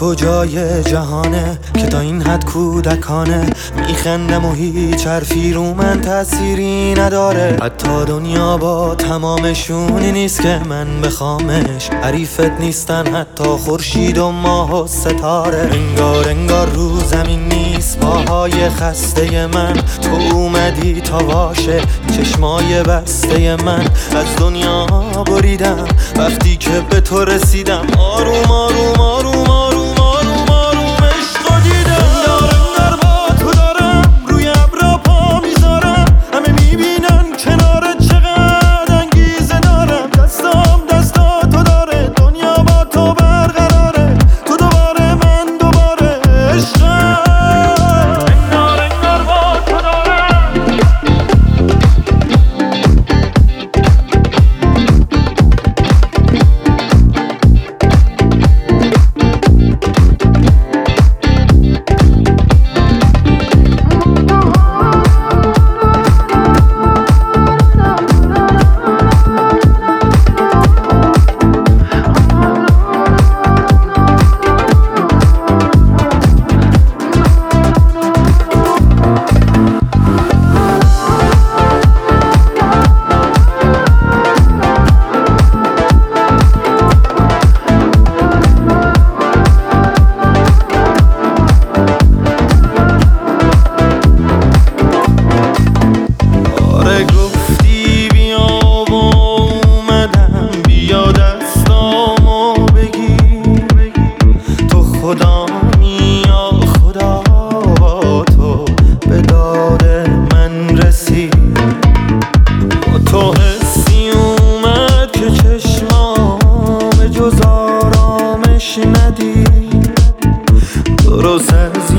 کجای جهانه که تا این حد کودکانه؟ میخندم و هیچ حرفی رو من تأثیری نداره. حتی دنیا با تمامشونی نیست که من بخوامش. حریفت نیستن حتی خورشید و ماه و ستاره. انگار انگار رو زمین نیست پاهای خسته من. تو اومدی تا واشه چشمای بسته من. از دنیا بریدم وقتی که به تو رسیدم. آروم آروم آروم. processo